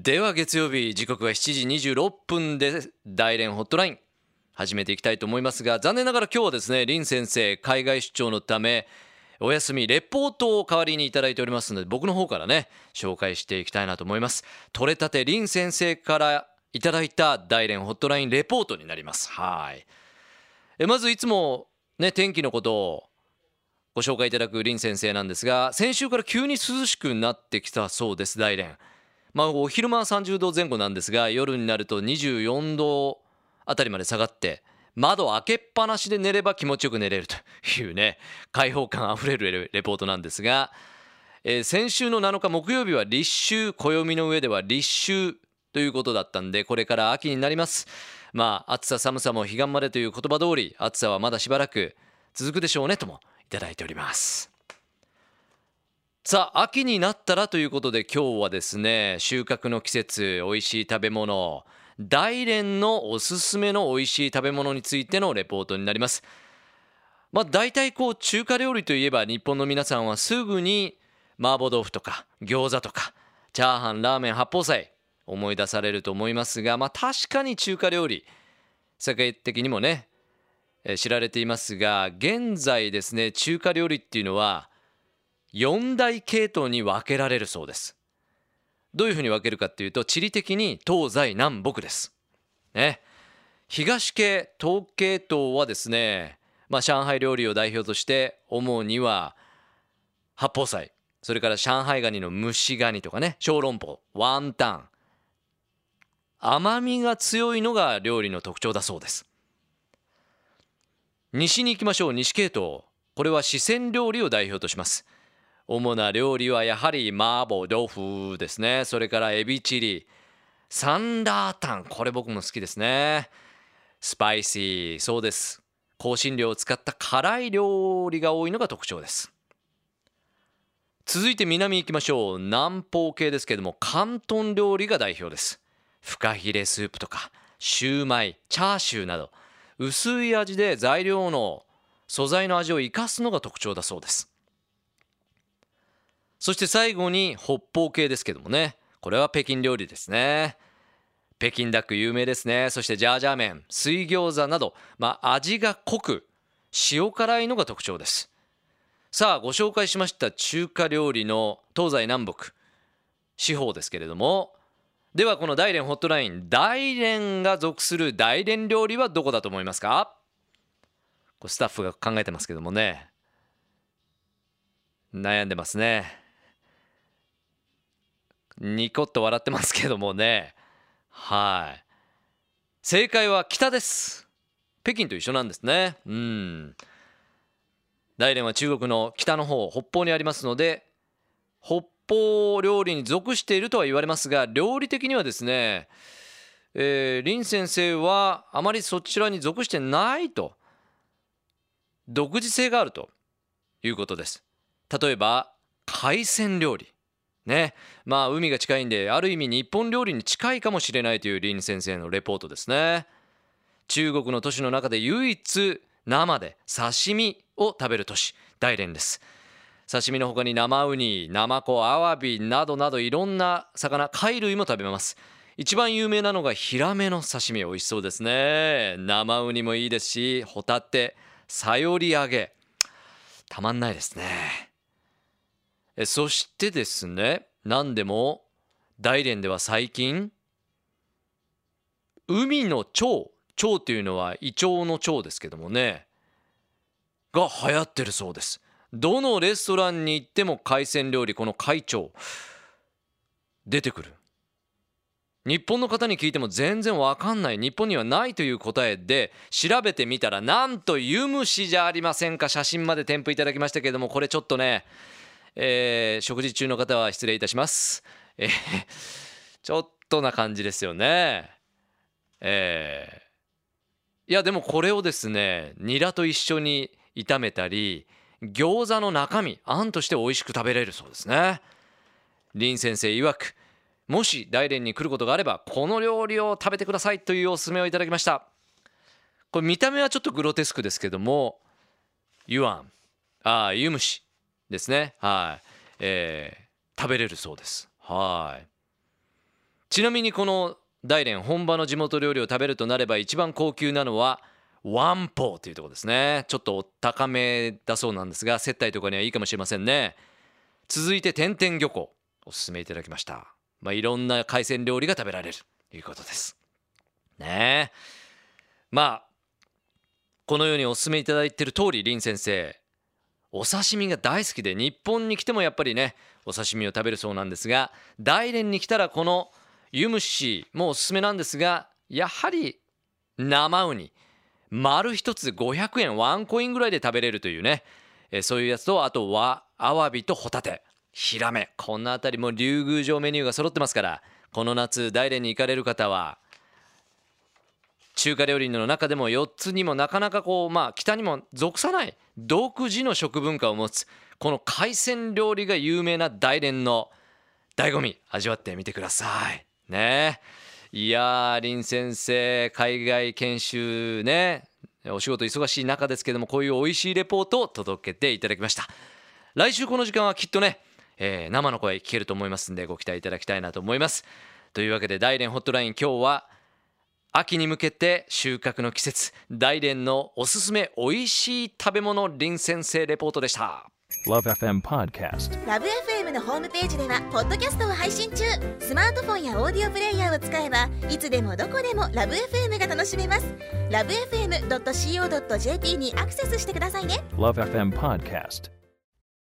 では月曜日時刻は7時26分で大連ホットライン。始めていきたいと思いますが残念ながら今日はですね林先生海外出張のためお休みレポートを代わりにいただいておりますので僕の方からね紹介していきたいなと思います。取れたて林先生からいただいた大連ホットラインレポートになります。はい。えまずいつもね天気のことをご紹介いただく林先生なんですが先週から急に涼しくなってきたそうです大連。まあお昼間は30度前後なんですが夜になると24度あたりまで下がって窓開けっぱなしで寝れば気持ちよく寝れるというね開放感あふれるレポートなんですが、えー、先週の7日木曜日は立秋暦の上では立秋ということだったんでこれから秋になります。まあ暑さ寒さも彼岸までという言葉通り暑さはまだしばらく続くでしょうねともいただいております。さあ秋になったらということで今日はですね収穫の季節美味しい食べ物大連のおすすめの美味しい食べ物についてのレポートになります。まあ大体こう中華料理といえば日本の皆さんはすぐに麻婆豆腐とか餃子とかチャーハンラーメン八宝菜思い出されると思いますがまあ確かに中華料理世界的にもね知られていますが現在ですね中華料理っていうのは4大系統に分けられるそうです。どういうふうに分けるかっていうと地理的に東西南北です。ね。東系東系統はですね、まあ、上海料理を代表として主には八宝菜。それから上海ガニの蒸しガニとかね。小籠包。ワンタン。甘みが強いのが料理の特徴だそうです。西に行きましょう。西系統。これは四川料理を代表とします。主な料理はやはり麻婆豆腐ですね。それからエビチリ。サンダータン。これ僕も好きですね。スパイシー。そうです。香辛料を使った辛い料理が多いのが特徴です。続いて南行きましょう。南方系ですけれども広東料理が代表です。フカヒレスープとかシューマイチャーシューなど薄い味で材料の素材の味を生かすのが特徴だそうです。そして最後に北方系ですけどもね。これは北京料理ですね。北京ダック有名ですね。そしてジャージャー麺水餃子など、まあ、味が濃く塩辛いのが特徴です。さあご紹介しました中華料理の東西南北四方ですけれども。ではこの大連ホットライン大連が属する大連料理はどこだと思いますか？スタッフが考えてますけどもね。悩んでますね。ニコッと笑ってますけどもね。はい。正解は北です。北京と一緒なんですね。うん。大連は中国の北の方北方にありますので北方料理に属しているとは言われますが料理的にはですね、えー、林先生はあまりそちらに属してないと独自性があるということです。例えば海鮮料理。ね。まあ海が近いんである意味日本料理に近いかもしれないという林先生のレポートですね。中国の都市の中で唯一生で刺身を食べる都市大連です。刺身の他に生ウニナマコアワビなどなどいろんな魚貝類も食べます。一番有名なのがヒラメの刺身美味しそうですね。生ウニもいいですしホタテさより揚げ。たまんないですね。そしてですね何でも大連では最近海の蝶蝶っていうのはイチョウの蝶ですけどもねが流行ってるそうです。どのレストランに行っても海鮮料理この海蝶出てくる。日本の方に聞いても全然わかんない。日本にはないという答えで調べてみたらなんと湯蒸しじゃありませんか。写真まで添付いただきましたけれどもこれちょっとねえー、食事中の方は失礼いたします。えー、ちょっとな感じですよね。えー、いやでもこれをですねニラと一緒に炒めたり餃子の中身あんとして美味しく食べれるそうですね。林先生曰くもし大連に来ることがあればこの料理を食べてくださいというおすすめをいただきましたこれ見た目はちょっとグロテスクですけどもユアンああ湯蒸しですね。はい、えー、食べれるそうです。はい。ちなみにこの大連本場の地元料理を食べるとなれば一番高級なのはワンポーというとこですね。ちょっと高めだそうなんですが接待とかにはいいかもしれませんね。続いて天天漁港おすすめいただきました。まあいろんな海鮮料理が食べられるということです。ね。えまあこのようにおすすめいただいている通り林先生。お刺身が大好きで日本に来てもやっぱりねお刺身を食べるそうなんですが大連に来たらこの湯蒸しもおすすめなんですがやはり生ウニ丸一つ500円ワンコインぐらいで食べれるというね、えそういうやつとあとはアワビとホタテヒラメこんなあたりも竜宮城メニューが揃ってますからこの夏大連に行かれる方は中華料理の中でも4つにもなかなかこうまあ北にも属さない独自の食文化を持つこの海鮮料理が有名な大連の醍醐味。味わってみてください。ね。いやー林先生海外研修ね。お仕事忙しい中ですけどもこういう美味しいレポートを届けていただきました。来週この時間はきっとね、えー、生の声聞けると思いますんでご期待いただきたいなと思います。というわけで大連ホットライン今日は秋に向けて収穫の季節大連のおすすめ美味しい食べ物林先生レポートでした。LoveFM Podcast. ラブ f m のホームページではポッドキャストを配信中。スマートフォンやオーディオプレイヤーを使えばいつでもどこでもラブ f m が楽しめます。ラブ FM.co.jp にアクセスしてくださいね。LoveFM Podcast